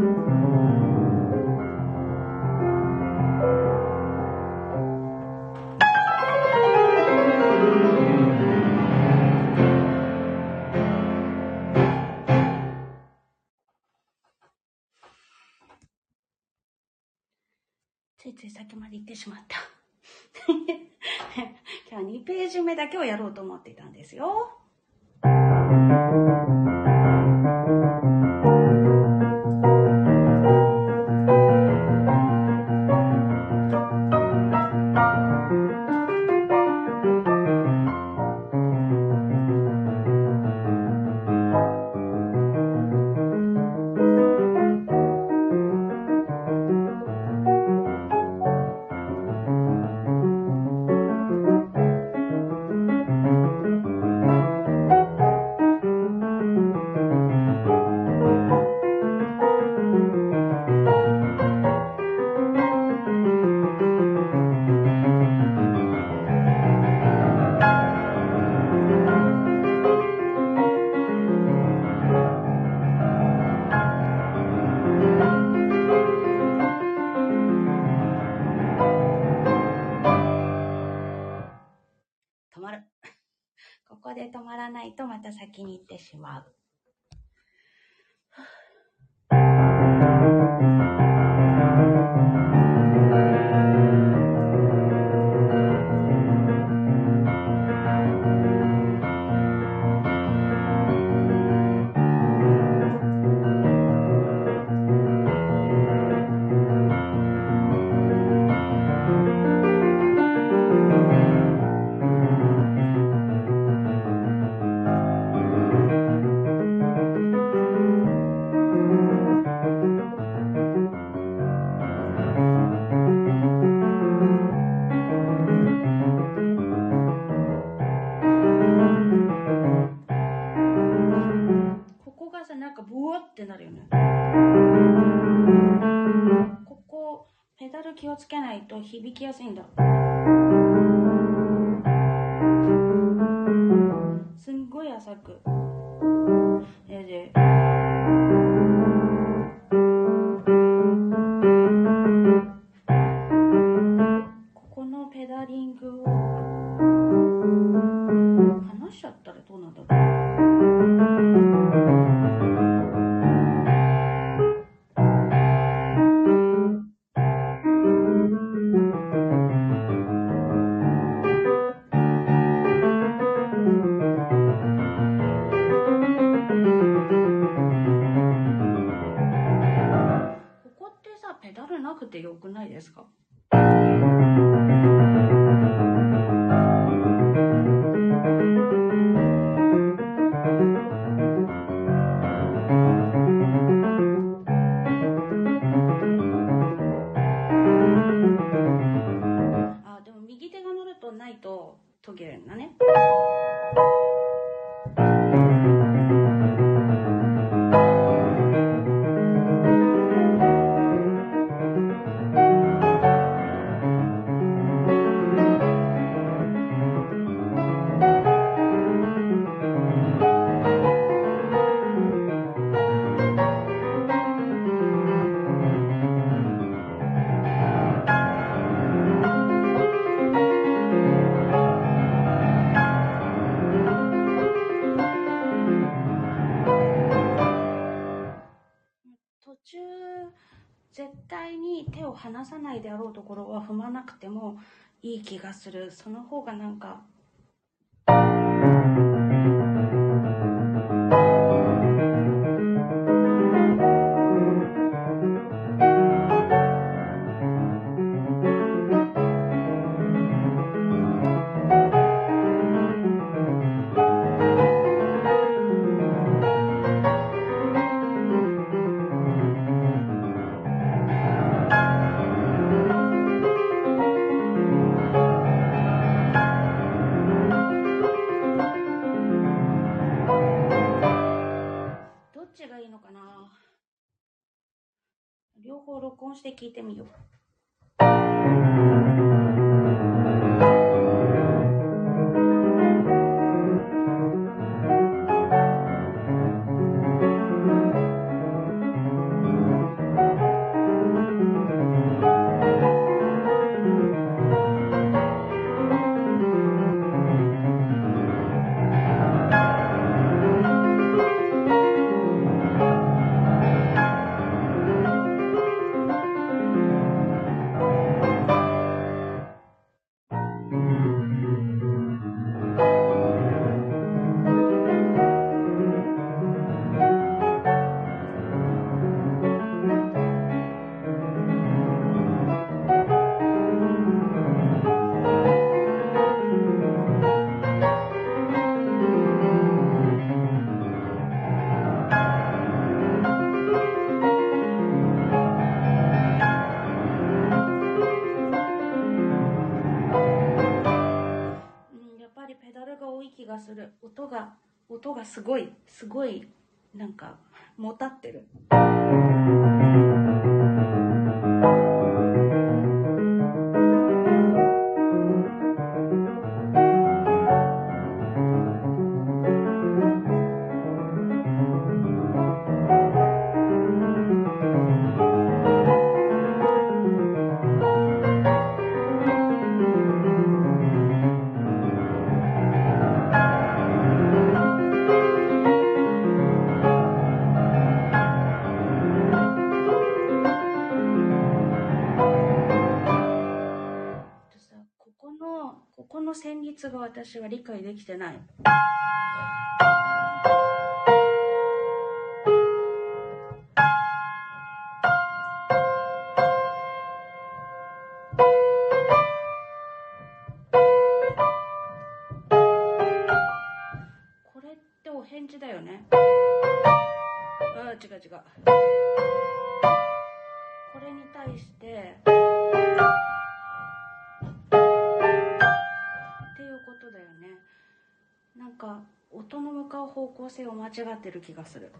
ついつい先まで行ってしまった。今日は2ページ目だけをやろうと思っていたんですよ。手を離さないであろうところは踏まなくてもいい気がする。その方がなんか se quite mi yugo. する音が音がすごいすごいなんかもたってる。私は理解できてない。性を間違ってる気がする。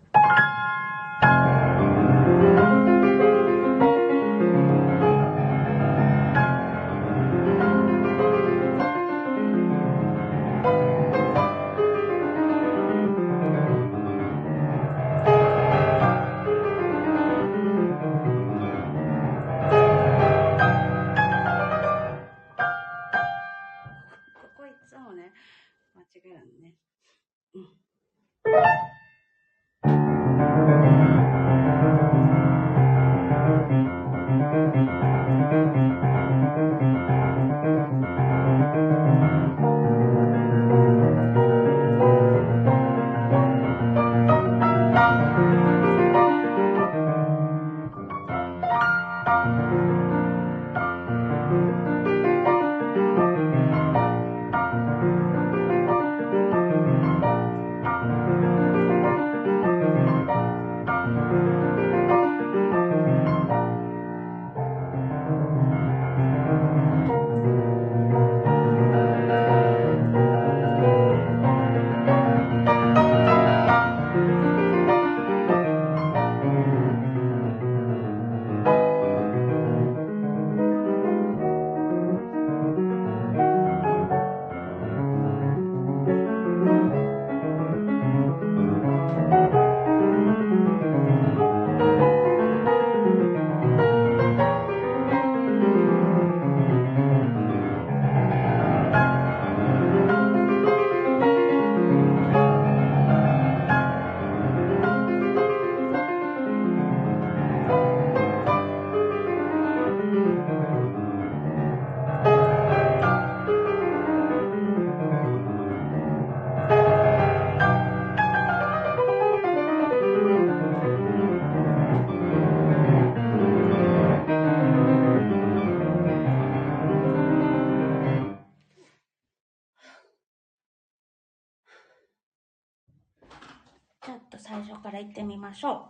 ましょう。「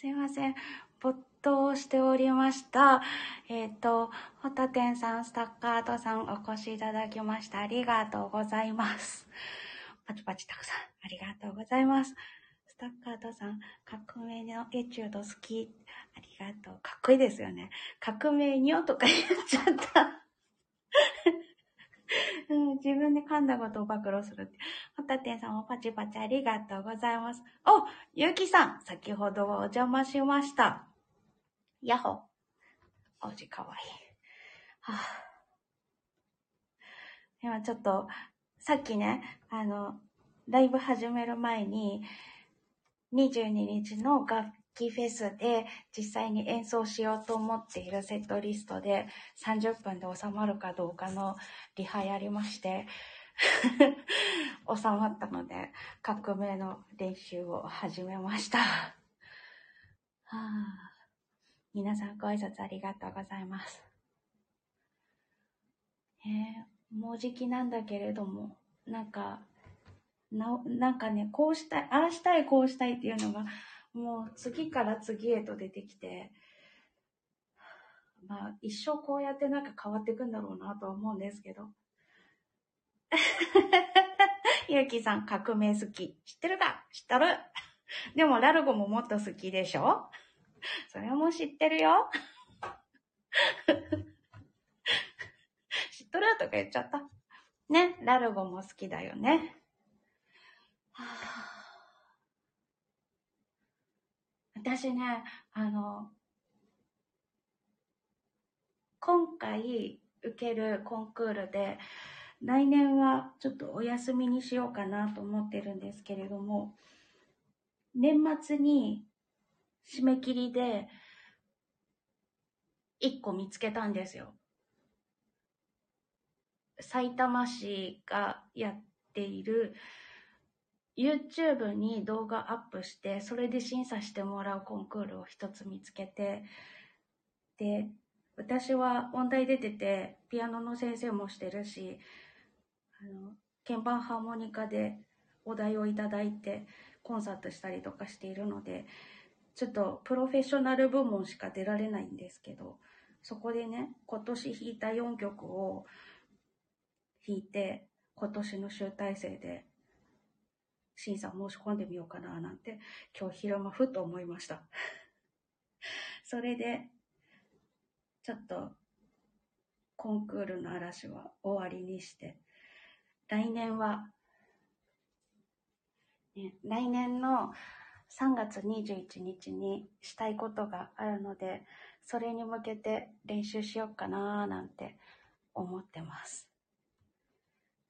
すいません。没頭しておりました。えっ、と、ホタテンさん、スタッカートさんお越しいただきました。ありがとうございます。パチパチたくさん、ありがとうございます。スタッカートさん、革命のエチュード好き。ありがとう。かっこいいですよね。革命にょ？とか言っちゃった。うん、自分で噛んだことを暴露するって。ホタテンさんもパチパチありがとうございます。お、ゆうきさん、先ほどはお邪魔しました。やっほ。おじかわいい。はぁ。今ちょっと、さっきね、あの、ライブ始める前に、22日の楽器フェスで実際に演奏しようと思っているセットリストで30分で収まるかどうかのリハやりまして、収まったので、革命の練習を始めました。はあ、皆さんご挨拶ありがとうございます。えー、もうじきなんだけれども、なんか、な、なんかね、こうしたい、ああしたい、こうしたいっていうのが、もう次から次へと出てきて、まあ、一生こうやってなんか変わっていくんだろうなと思うんですけど。ゆうきさん、革命好き。知ってるか？知っとる？でも、ラルゴももっと好きでしょ？それも知ってるよ。知っとる？とか言っちゃった。ね、ラルゴも好きだよね。はあ私ね、あの、今回受けるコンクールで、来年はちょっとお休みにしようかなと思ってるんですけれども、年末に締め切りで1個見つけたんですよ。埼玉市がやっている YouTube に動画アップして、それで審査してもらうコンクールを一つ見つけて、で、私は音大出てて、ピアノの先生もしてるし、あの、鍵盤ハーモニカでお題をいただいて、コンサートしたりとかしているので、ちょっとプロフェッショナル部門しか出られないんですけど、そこでね、今年弾いた4曲を弾いて、今年の集大成で審査申し込んでみようかななんて今日昼間ふと思いました。それで、ちょっとコンクールの嵐は終わりにして、来年は、ね、来年の3月21日にしたいことがあるので、それに向けて練習しようかななんて思ってます。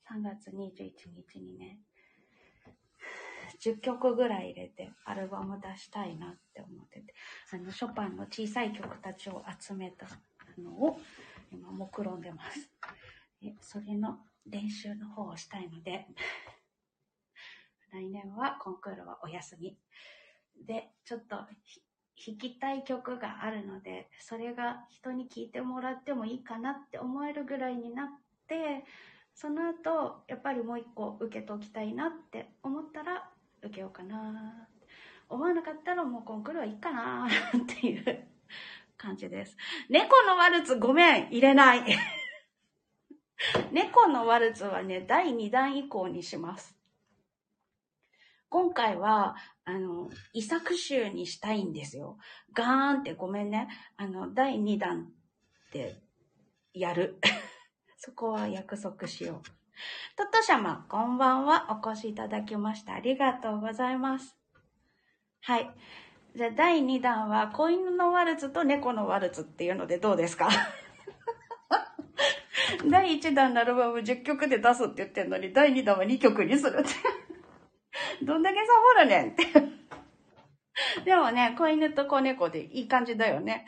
3月21日にね、10曲ぐらい入れてアルバム出したいなって思ってて、あの、ショパンの小さい曲たちを集めたのを今目論んでます。それの練習の方をしたいので、来年はコンクールはお休み。で、ちょっと弾きたい曲があるので、それが人に聴いてもらってもいいかなって思えるぐらいになって、その後、やっぱりもう一個受けときたいなって思ったら、受けようかな。思わなかったらもうコンクールはいいかな っていう感じです。猫のワルツごめん、入れない。猫のワルツはね、第2弾以降にします。今回は、あの、遺作集にしたいんですよ。ガーンってごめんね。あの、第2弾ってやる。そこは約束しよう。トットシャマ、こんばんは。お越しいただきました。ありがとうございます。はい。じゃあ、第2弾は、子犬のワルツと猫のワルツっていうのでどうですか？第1弾のアルバム10曲で出すって言ってんのに、第2弾は2曲にするって。どんだけサボるねんって。でもね、子犬と子猫でいい感じだよね。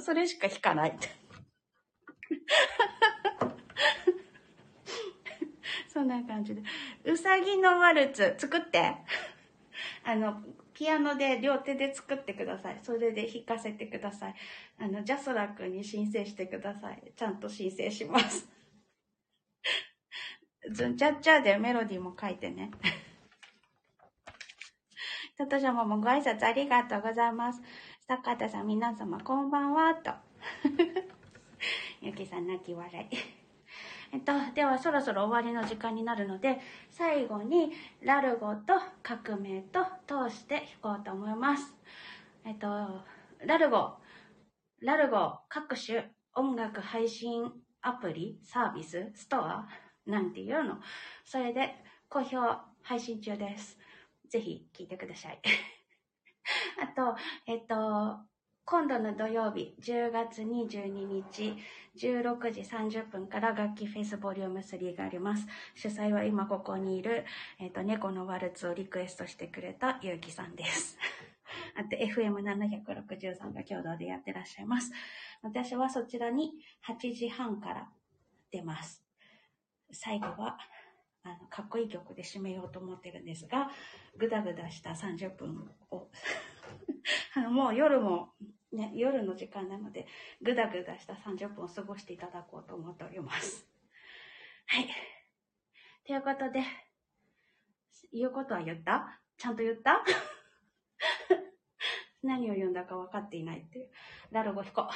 それしか弾かないって。そんな感じで。うさぎのワルツ作って。あの、ピアノで両手で作ってください。それで弾かせてください。あの、ジャスラックに申請してください。ちゃんと申請します。ズンチャッチャでメロディーも書いてね。トト様もご挨拶ありがとうございます。坂田さん、皆様、こんばんは、と。ゆきさん、泣き笑い。えっと、ではそろそろ終わりの時間になるので、最後に、ラルゴと革命と通して弾こうと思います。えっと、ラルゴ、ラルゴ各種音楽配信アプリ、サービス、ストアなんていうの。それで好評配信中です。ぜひ聞いてください。あと、えっと、今度の土曜日、10月22日、16時30分から楽器フェスボリューム3があります。主催は今ここにいる、えっと、猫のワルツをリクエストしてくれたゆうきさんです。あと FM763 が共同でやってらっしゃいます。私はそちらに8時半から出ます。最後は、あの、かっこいい曲で締めようと思ってるんですが、ぐだぐだした30分を もう夜も、ね、夜の時間なので、ぐだぐだした30分を過ごしていただこうと思っております。はい。ということで、言うことは言った？ちゃんと言った？何を言うんだか分かっていないっていう。ラルゴ弾こ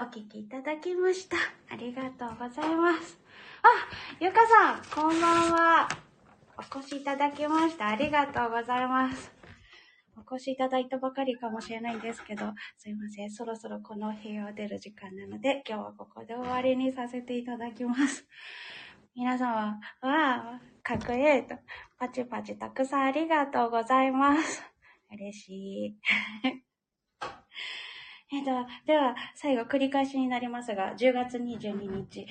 お聞きいただきました。ありがとうございます。あ、ゆかさん、こんばんは。お越しいただきました。ありがとうございます。お越しいただいたばかりかもしれないんですけど、すいません。そろそろこの部屋を出る時間なので、今日はここで終わりにさせていただきます。皆様、わあ、かっこいいと、パチパチたくさんありがとうございます。嬉しい。えっと、では、最後繰り返しになりますが、10月22日、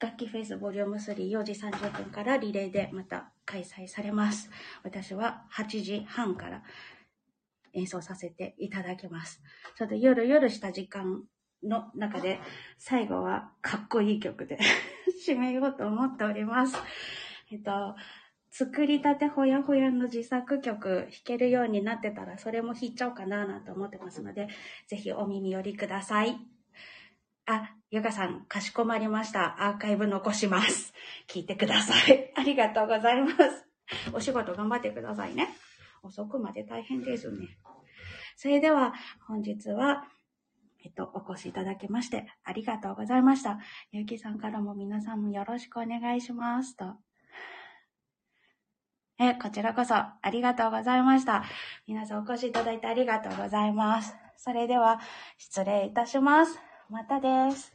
楽器フェイスボリューム3、4時30分からリレーでまた開催されます。私は8時半から演奏させていただきます。ちょっと夜夜した時間の中で、最後はかっこいい曲で 締めようと思っております。えっと、作りたてほやほやの自作曲弾けるようになってたら、それも弾いちゃおうかななんて思ってますので、ぜひお耳寄りください。あ、ゆかさん、かしこまりました。アーカイブ残します。聞いてください。ありがとうございます。お仕事頑張ってくださいね。遅くまで大変ですね。それでは、本日は、えっと、お越しいただきまして、ありがとうございました。ゆうきさんからも皆さんもよろしくお願いします。と。え、こちらこそ、ありがとうございました。皆さんお越しいただいてありがとうございます。それでは、失礼いたします。またです。